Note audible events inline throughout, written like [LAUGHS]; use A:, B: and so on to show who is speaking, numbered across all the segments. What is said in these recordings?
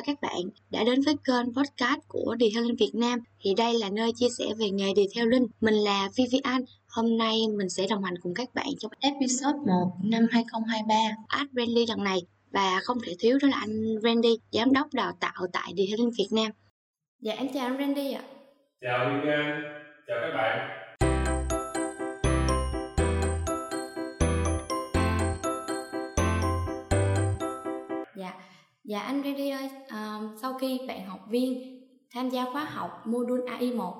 A: chào các bạn đã đến với kênh podcast của Đi Theo Linh Việt Nam. Thì đây là nơi chia sẻ về nghề Đi Theo Linh. Mình là Vivian. Hôm nay mình sẽ đồng hành cùng các bạn trong episode 1 năm 2023 Ad Randy lần này. Và không thể thiếu đó là anh Randy, giám đốc đào tạo tại Đi Theo Linh Việt Nam. Dạ em chào anh Randy ạ.
B: Chào Vivian, chào các bạn.
A: Dạ anh Randy ơi, à, sau khi bạn học viên tham gia khóa học module AI1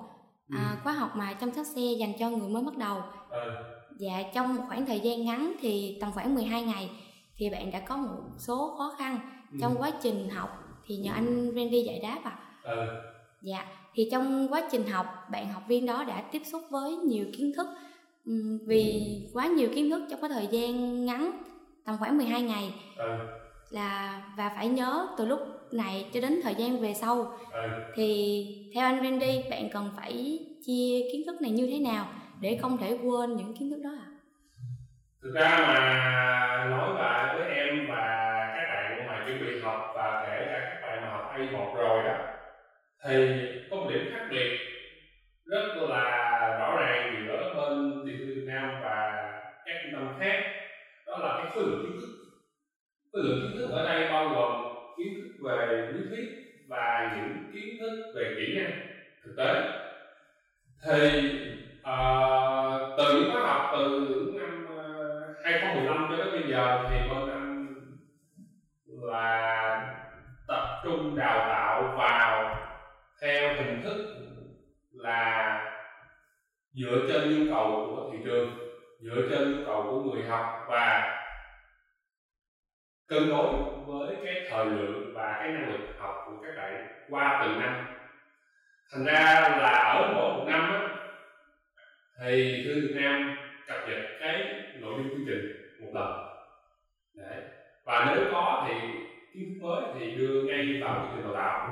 A: ừ. à, khóa học mà chăm sóc xe dành cho người mới bắt đầu. Ừ. Dạ trong một khoảng thời gian ngắn thì tầm khoảng 12 ngày thì bạn đã có một số khó khăn ừ. trong quá trình học thì nhờ anh Randy giải đáp ạ. À. Ừ. Dạ thì trong quá trình học bạn học viên đó đã tiếp xúc với nhiều kiến thức vì quá nhiều kiến thức trong cái thời gian ngắn tầm khoảng 12 ngày. Ừ là và phải nhớ từ lúc này cho đến thời gian về sau ừ. thì theo anh Randy bạn cần phải chia kiến thức này như thế nào để không thể quên những kiến thức đó ạ? À?
B: Thực ra mà nói lại với em và các bạn mà chuẩn bị học và kể cả các bạn mà học A1 rồi đó thì có một điểm khác biệt rất là rõ ràng giữa bên địa phương Việt Nam và các trung tâm khác đó là cái khối lượng cái lượng kiến thức ở đây bao gồm qua từng năm. Thành ra là ở mỗi một năm á, thì thư Việt Nam cập nhật cái nội dung chương trình một lần. Đấy. và nếu có thì kiến thức mới thì đưa ngay vào chương trình đào tạo.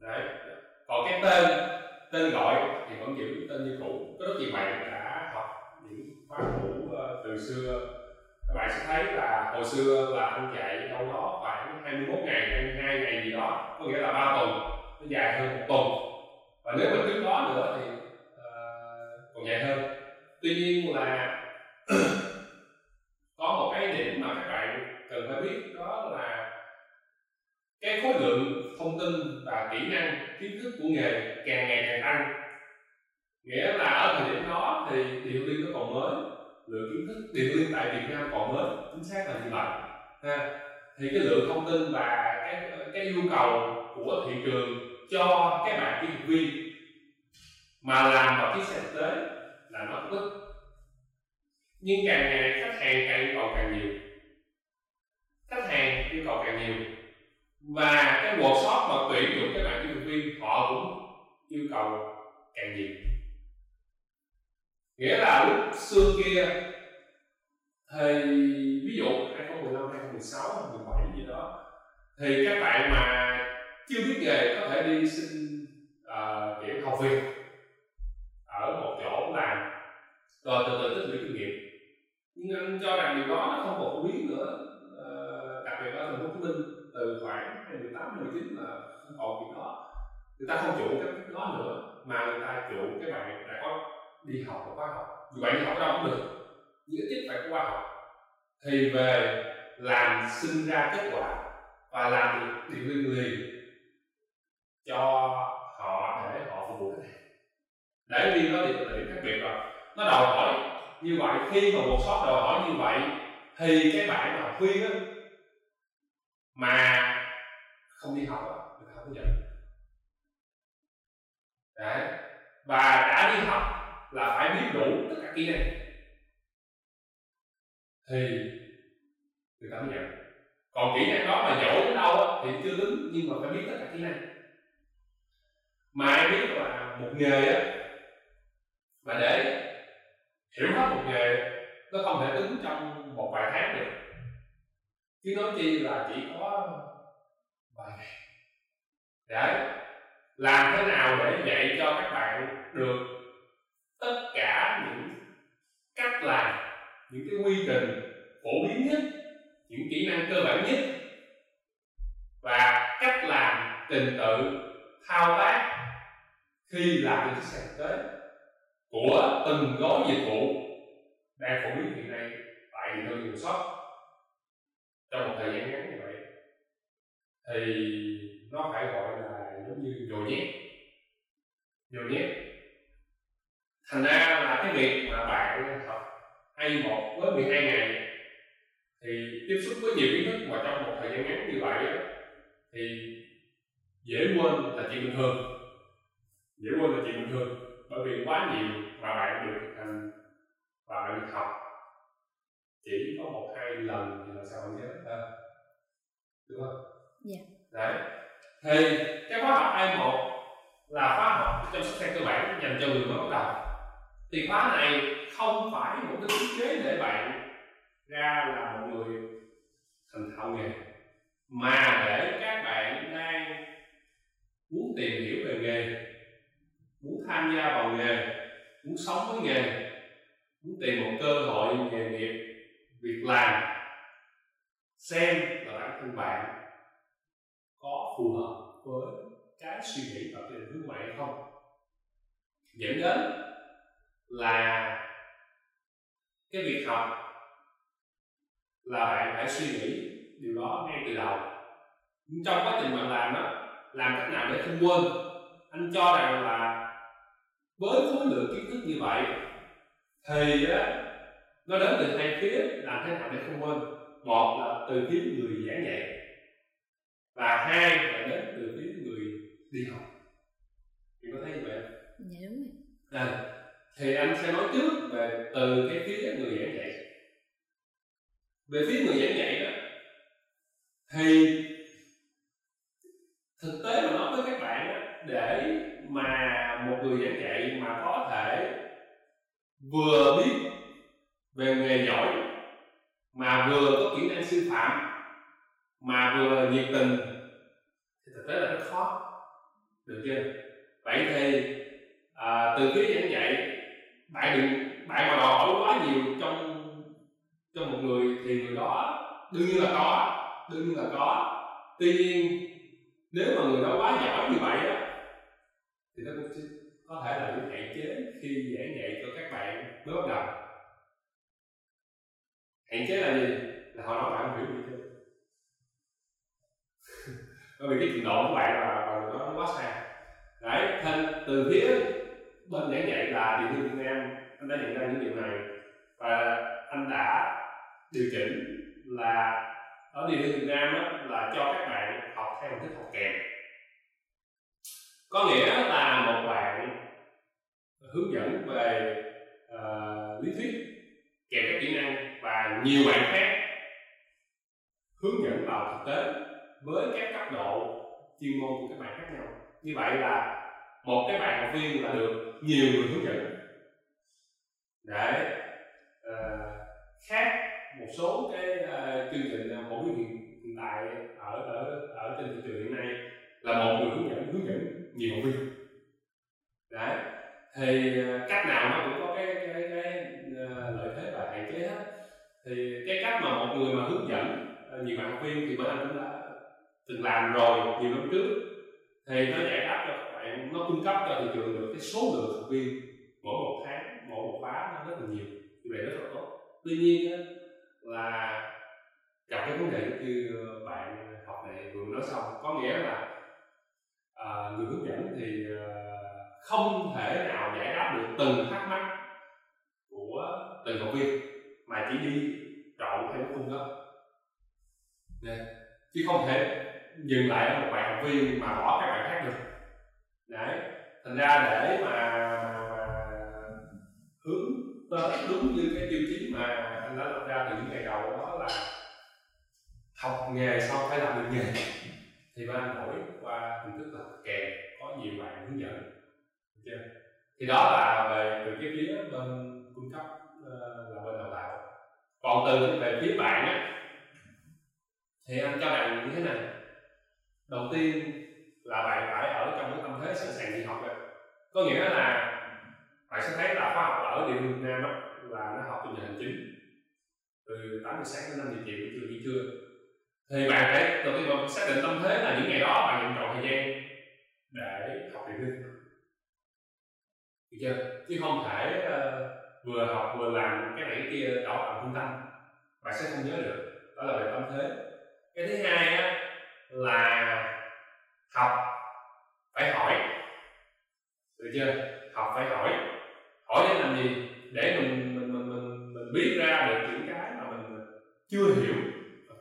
B: Đấy. còn cái tên tên gọi thì vẫn giữ tên như cũ. Có rất nhiều bạn đã học những khóa cũ ờ, từ xưa. Các bạn sẽ thấy là hồi xưa là anh chạy đâu đó 21 ngày 22 ngày gì đó có nghĩa là 3 tuần nó dài hơn một tuần. Và nếu mà trước đó nữa thì uh, còn dài hơn. Tuy nhiên là [CLEARS THROAT] có một cái điểm mà các bạn cần phải biết đó là cái khối lượng thông tin và kỹ năng kiến thức của nghề càng ngày càng tăng. Nghĩa là ở thời điểm đó thì điều liên nó còn mới lượng kiến thức điều liên tại Việt Nam còn mới chính xác là như vậy ha thì cái lượng thông tin và cái cái yêu cầu của thị trường cho các bạn kỹ thuật viên mà làm vào chiếc xe thực tế là nó cũng ít. Nhưng càng ngày khách hàng càng yêu cầu càng nhiều. Khách hàng yêu cầu càng nhiều. Và cái workshop mà tuyển dụng các bạn kỹ thuật viên họ cũng yêu cầu càng nhiều. Nghĩa là lúc xưa kia thì ví dụ 2015, 2016, 2017 thì các bạn mà chưa biết nghề có thể đi xin uh, kiểu học việc ở một chỗ làm rồi từ từ tích lũy kinh nghiệm. Nhưng anh cho rằng điều đó nó không còn phổ biến nữa uh, đặc biệt ở thành phố Hồ Chí Minh từ khoảng 18 19 là không còn việc đó. Người ta không chủ cái đó nữa mà người ta chủ cái bạn đã có đi học và khóa học. Dù bạn đi học ở đâu cũng được nhưng ít nhất phải có khóa học. Thì về làm sinh ra kết quả và làm được điều với người cho họ để họ phục vụ. Khách hàng để đi nó thì điểm khác biệt rồi, nó đòi hỏi như vậy, khi mà một shop đòi hỏi như vậy, thì cái bạn mà khuyên á, mà không đi học á, người ta không có nhận. Đấy. Và đã đi học là phải biết đủ tất cả kỹ năng. Thì người ta mới nhận còn kỹ năng đó mà giỏi đến đâu thì chưa tính, nhưng mà phải biết tất cả kỹ năng. Mà ai biết là một nghề á, mà để hiểu hết một nghề, nó không thể tính trong một vài tháng được. Chứ nói chi là chỉ có vài ngày. Để làm thế nào để dạy cho các bạn được tất cả những cách làm, những cái quy trình phổ biến nhất những kỹ năng cơ bản nhất và cách làm trình tự, thao tác khi làm những sản thực tế của từng gói dịch vụ đang phổ biến hiện nay tại nhiều nơi nhiều shop. Trong một thời gian ngắn như vậy thì nó phải gọi là giống như nhồi nhét. Nhồi nhét. Thành ra là cái việc mà bạn học hay một với 12 ngày thì tiếp xúc với nhiều kiến thức mà trong một thời gian ngắn như vậy thì dễ quên là chuyện bình thường dễ quên là chuyện bình thường bởi vì quá nhiều mà bạn được thực hành và bạn được học chỉ có một hai lần thì làm sao bạn nhớ hơn đúng không?
A: Dạ.
B: Đấy. Thì cái khóa học A1 là khóa học chăm sóc xe cơ bản dành cho người mới bắt đầu. Thì khóa này không phải một cái thiết kế để bạn ra là một người thành thạo nghề. Mà để các bạn đang muốn tìm hiểu về nghề, muốn tham gia vào nghề, muốn sống với nghề, muốn tìm một cơ hội nghề nghiệp, việc làm, xem là bản thân bạn có phù hợp với cái suy nghĩ và cái hướng ngoại hay không. Dẫn đến là cái việc học là bạn phải suy nghĩ điều đó ngay từ đầu. Nhưng trong quá trình bạn làm đó làm cách nào để không quên? Anh cho rằng là với khối lượng kiến thức như vậy thì á nó đến từ hai phía làm thế nào để không quên? Một là từ phía người giảng dạy và hai là đến từ phía người đi học. Thì có thấy như vậy không?
A: Dạ đúng rồi.
B: À, thì anh sẽ nói trước về từ cái phía người giảng dạy về phía người giảng dạy đó thì thực tế mà nói với các bạn đó, để mà một người giảng dạy mà có thể vừa biết về nghề giỏi mà vừa có kỹ năng sư phạm mà vừa nhiệt tình thì thực tế là rất khó. Được chưa? Vậy thì à, từ phía giảng dạy bạn đừng bạn mà đòi hỏi quá nhiều trong cho một người thì người đó đương nhiên là có, đương nhiên là có. Tuy nhiên, nếu mà người đó quá giỏi như vậy á, thì nó cũng có thể là những hạn chế khi giảng dạy cho các bạn mới bắt đầu. Hạn chế là gì? Là họ nói bạn không hiểu gì chứ [LAUGHS] bởi vì cái trình độ của bạn là và nó quá xa. Đấy, thành từ phía bên giảng dạy là địa phương việt nam, anh đã nhận ra những điều này. Và anh đã điều chỉnh là ở địa phương việt nam đó, là cho các bạn học theo hình thức học kèm. Có nghĩa là một bạn hướng dẫn về uh, lý thuyết kèm các kỹ năng và nhiều bạn khác hướng dẫn vào thực tế với các cấp độ chuyên môn của các bạn khác nhau. Như vậy là một cái bạn học viên là được nhiều người hướng dẫn. Để khác. Một số cái uh, chương trình phổ biến hiện, hiện tại ở ở ở trên thị trường hiện nay là một người hướng dẫn hướng dẫn nhiều học viên. Đấy. Thì uh, cách nào nó cũng có cái cái cái uh, lợi thế và hạn chế hết. Thì cái cách mà một người mà hướng dẫn uh, nhiều bạn học viên thì bên anh cũng đã từng làm rồi nhiều năm trước. Thì nó giải đáp cho các bạn nó cung cấp cho thị trường được cái số lượng học viên mỗi một tháng mỗi một khóa nó rất là nhiều như vậy rất là tốt tuy nhiên là gặp cái vấn đề như bạn học này vừa nói xong có nghĩa là à, người hướng dẫn thì à, không thể nào giải đáp được từng thắc mắc của từng học viên mà chỉ đi trộn theo cái khung đó Đấy. chứ không thể dừng lại ở một bạn học viên mà bỏ các bạn khác được đấy thành ra để mà, tới đúng như cái tiêu chí mà anh đã đặt ra từ những ngày đầu đó là học nghề xong phải làm được nghề. Thì ba anh hỏi qua hình thức là kèm có nhiều bạn hướng dẫn được chưa? Thì đó là về từ cái phía bên cung cấp uh, là bên đào tạo. Còn từ về phía bạn á thì anh cho bạn như thế này. Đầu tiên là bạn phải ở trong cái tâm thế sẵn sàng đi học rồi có nghĩa là bạn sẽ thấy là khóa học ở địa phương Việt Nam á là nó học từ giờ hành chính từ 8 giờ sáng đến 5 giờ chiều buổi trưa nghỉ trưa. Thì bạn phải đầu tiên bạn xác định tâm thế là những ngày đó bạn dành trọn thời gian để học địa phương. Được chưa? Chứ không thể uh, vừa học vừa làm cái này cái kia đó bằng trung tâm. Bạn sẽ không nhớ được. Đó là về tâm thế. Cái thứ hai á là học phải hỏi. Được chưa? Học phải hỏi hỏi để làm gì? Để mình mình mình mình, mình biết ra được những cái mà mình chưa hiểu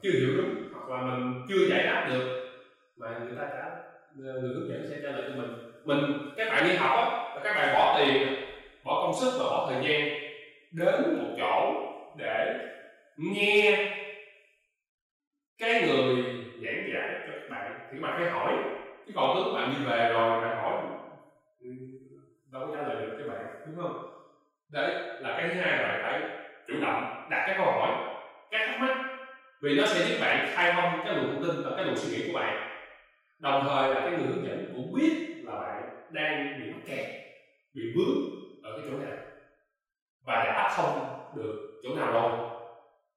B: chưa hiểu đúng hoặc là mình chưa giải đáp được mà người ta trả người hướng dẫn sẽ trả lời cho mình. Mình các bạn đi học á các bạn bỏ tiền bỏ công sức và bỏ thời gian đến một chỗ để nghe cái người giảng dạy cho các bạn. Thì các bạn phải hỏi chứ còn lúc bạn đi về rồi bạn hỏi đâu có trả lời được các bạn, đúng không? Đấy, là cái thứ hai là phải chủ động đặt các câu hỏi, các thắc mắc, vì nó sẽ giúp bạn khai thông cái luồng thông tin và cái luồng suy nghĩ của bạn. Đồng thời là cái người hướng dẫn cũng biết là bạn đang bị mắc kẹt, bị vướng ở cái chỗ nào và đã thông được chỗ nào rồi,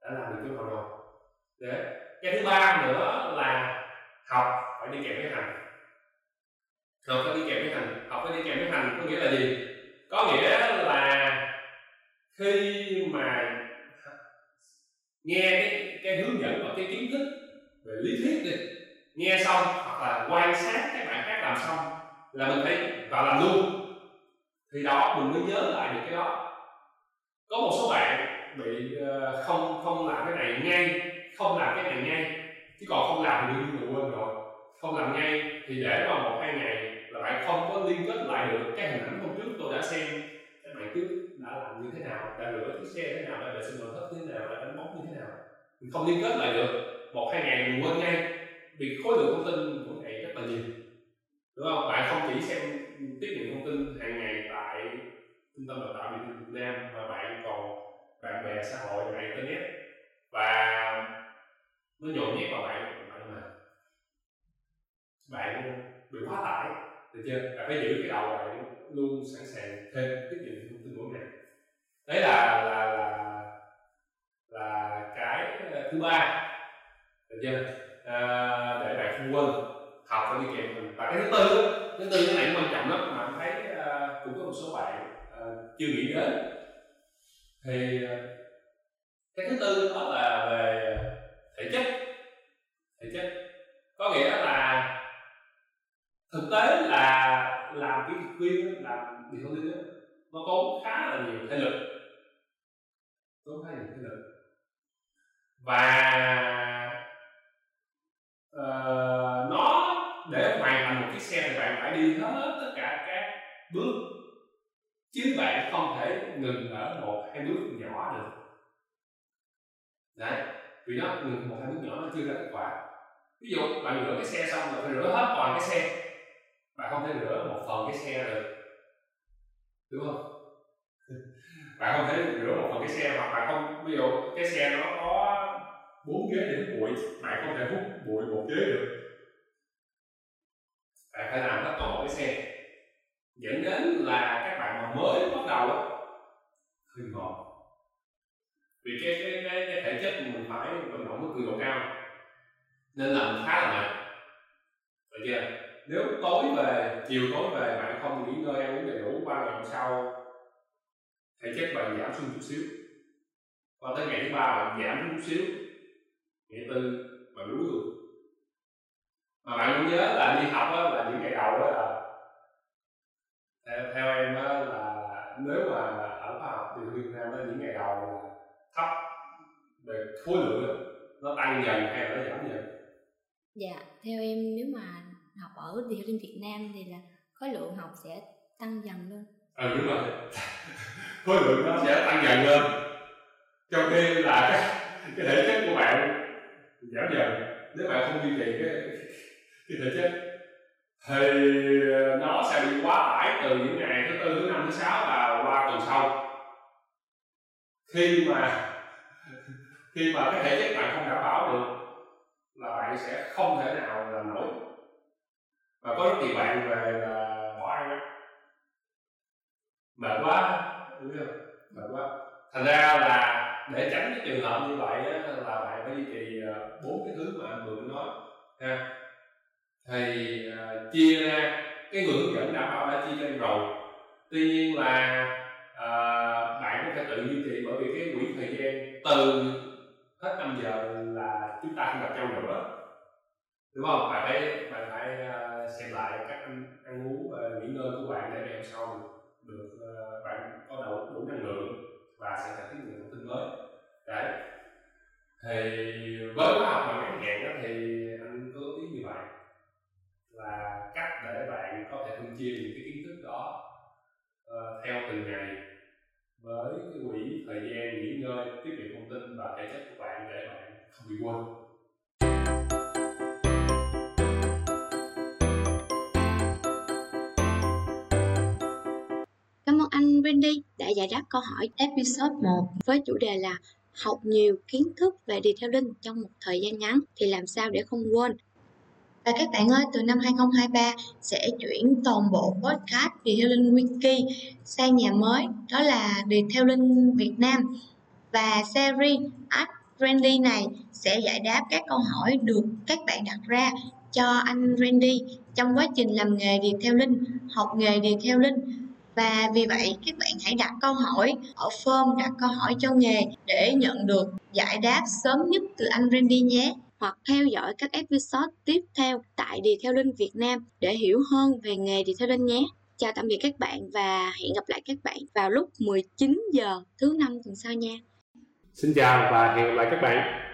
B: đã làm được chỗ nào rồi. Đấy, cái thứ ba nữa là học, phải đi kèm với hành học phải đi kèm với hành. Học phải đi kèm với hành có nghĩa là gì? Có nghĩa là khi mà nghe cái, cái hướng dẫn và cái kiến thức về lý thuyết đi nghe xong hoặc là quan sát các bạn khác làm xong là mình phải vào làm luôn thì đó mình mới nhớ lại được cái đó. Có một số bạn bị ờ, không không làm cái này ngay không làm cái này ngay chứ còn không làm thì đương nhiên quên rồi không làm ngay thì để vào một hai ngày là bạn không có liên kết lại được cái hình ảnh hôm trước tôi đã xem. Các bạn trước đã làm như thế nào, đã rửa chiếc xe thế nào, đã vệ sinh nội thất thế nào, đã đánh bóng như thế nào. Mình không liên kết lại được. Một hai ngày mình quên ngay, vì khối lượng thông tin mỗi ngày rất là nhiều. Đúng không? Bạn không chỉ xem tiếp nhận thông tin hàng ngày tại trung tâm đào tạo Việt Nam mà bạn còn bạn bè xã hội mạng internet. Và nó nhồi nhét vào bạn bạn bị quá tải được chưa bạn phải giữ cái đầu bạn luôn sẵn sàng thêm tiếp nhận thông tin mỗi ngày. Đấy là là là là cái ờ, thứ ba. Được chưa? À, để bạn không quên học phải đi kèm mình và cái thứ tư thứ tư cái này cũng quan trọng lắm mà anh thấy uh, cũng có một số bạn uh, chưa nghĩ đến. Thì uh, cái thứ tư đó là về thể chất. Thể chất. Có nghĩa là thực tế là làm kỹ thuật viên làm điều thông tin nó tốn khá là nhiều thể lực. Tốn khá nhiều thể lực. Và uh, nó để hoàn thành một chiếc xe thì bạn phải đi hết tất cả các bước. Chứ bạn không thể ngừng ở một hai bước nhỏ được. Đấy vì nó ngừng một hai bước nhỏ nó chưa ra kết quả. Ví dụ bạn rửa cái xe xong rồi phải rửa hết toàn cái xe bạn không thể rửa một phần cái xe được. Đúng không? [LAUGHS] Bạn không thể rửa một phần cái xe hoặc bạn không ví dụ cái xe nó có bốn ghế để hút bụi bạn không thể hút bụi một ghế được. Bạn phải làm hết toàn bộ cái xe. Dẫn đến là các bạn mà mới bắt đầu hơi ngọt vì cái cái cái, cái thể chất mình phải vận động với cường độ cao nên là mình khá là mệt. Được chưa? Nếu tối về chiều tối về bạn không nghỉ ngơi ăn uống đầy đủ ba ngày hôm sau thể chất bạn giảm xuống chút xíu. Qua tới ngày thứ ba bạn giảm xuống chút xíu. Ngày tư bạn đuối luôn. Mà bạn cũng nhớ là đi học á, là những ngày đầu đó là theo, theo em á, là nếu mà ở khoa học thì Việt Nam á, những ngày đầu là thấp về khối lượng nó tăng dần hay là nó giảm dần?
A: Dạ theo em nếu mà học ở điều Việt Nam thì là khối lượng học sẽ tăng dần lên
B: ừ đúng rồi. [LAUGHS] Khối lượng nó sẽ tăng dần lên. Trong khi là cái, cái thể chất của bạn giảm dần. Nếu bạn không duy trì cái cái thể chất thì ờ, nó sẽ bị quá tải từ những ngày thứ tư thứ năm thứ sáu và qua tuần sau. Khi mà khi mà cái thể chất bạn không đảm bảo được là bạn sẽ không thể nào là nổi và có rất nhiều bạn về là bỏ ăn đó. Mệt quá đúng không? Mệt quá. Thành ra là để tránh cái trường hợp như vậy á, là bạn phải duy trì ờ, bốn cái thứ mà anh vừa mới nói ha. Thì uh, chia ra cái người hướng dẫn đảm bảo đã chia cho em rồi. Tuy nhiên là uh, bạn có thể tự duy trì bởi vì cái quỹ thời gian từ hết 5 giờ là chúng ta không gặp nhau nữa. Đúng không? Bạn phải bạn phải uh, xem lại cách ăn, ăn uống và nghỉ ngơi của bạn để đem sau được uh, bạn có đủ đủ năng lượng và sẽ trả được những thông tin mới. Đấy. Thì với khóa học mà ngắn hạn đó thì anh có ý như vậy? Là cách để bạn có thể phân chia những cái kiến thức đó uh, theo từng ngày với cái quỹ thời gian nghỉ ngơi tiếp nhận thông tin và thể chất của bạn để bạn không bị quên?
A: Anh Randy đã giải đáp câu hỏi episode 1 với chủ đề là học nhiều kiến thức về detailing trong một thời gian ngắn thì làm sao để không quên. Và các bạn ơi, từ năm 2023 sẽ chuyển toàn bộ podcast Detailing Wiki sang nhà mới, đó là Detailing Việt Nam. Và series Ask Randy này sẽ giải đáp các câu hỏi được các bạn đặt ra cho anh Randy trong quá trình làm nghề detailing, học nghề detailing và vì vậy, các bạn hãy đặt câu hỏi ở form, đặt câu hỏi cho nghề để nhận được giải đáp sớm nhất từ anh Randy nhé hoặc theo dõi các episode tiếp theo tại Đi theo linh Việt Nam để hiểu hơn về nghề Đi theo linh nhé. Chào tạm biệt các bạn và hẹn gặp lại các bạn vào lúc 19 giờ thứ năm tuần sau nha.
B: Xin chào và hẹn gặp lại các bạn.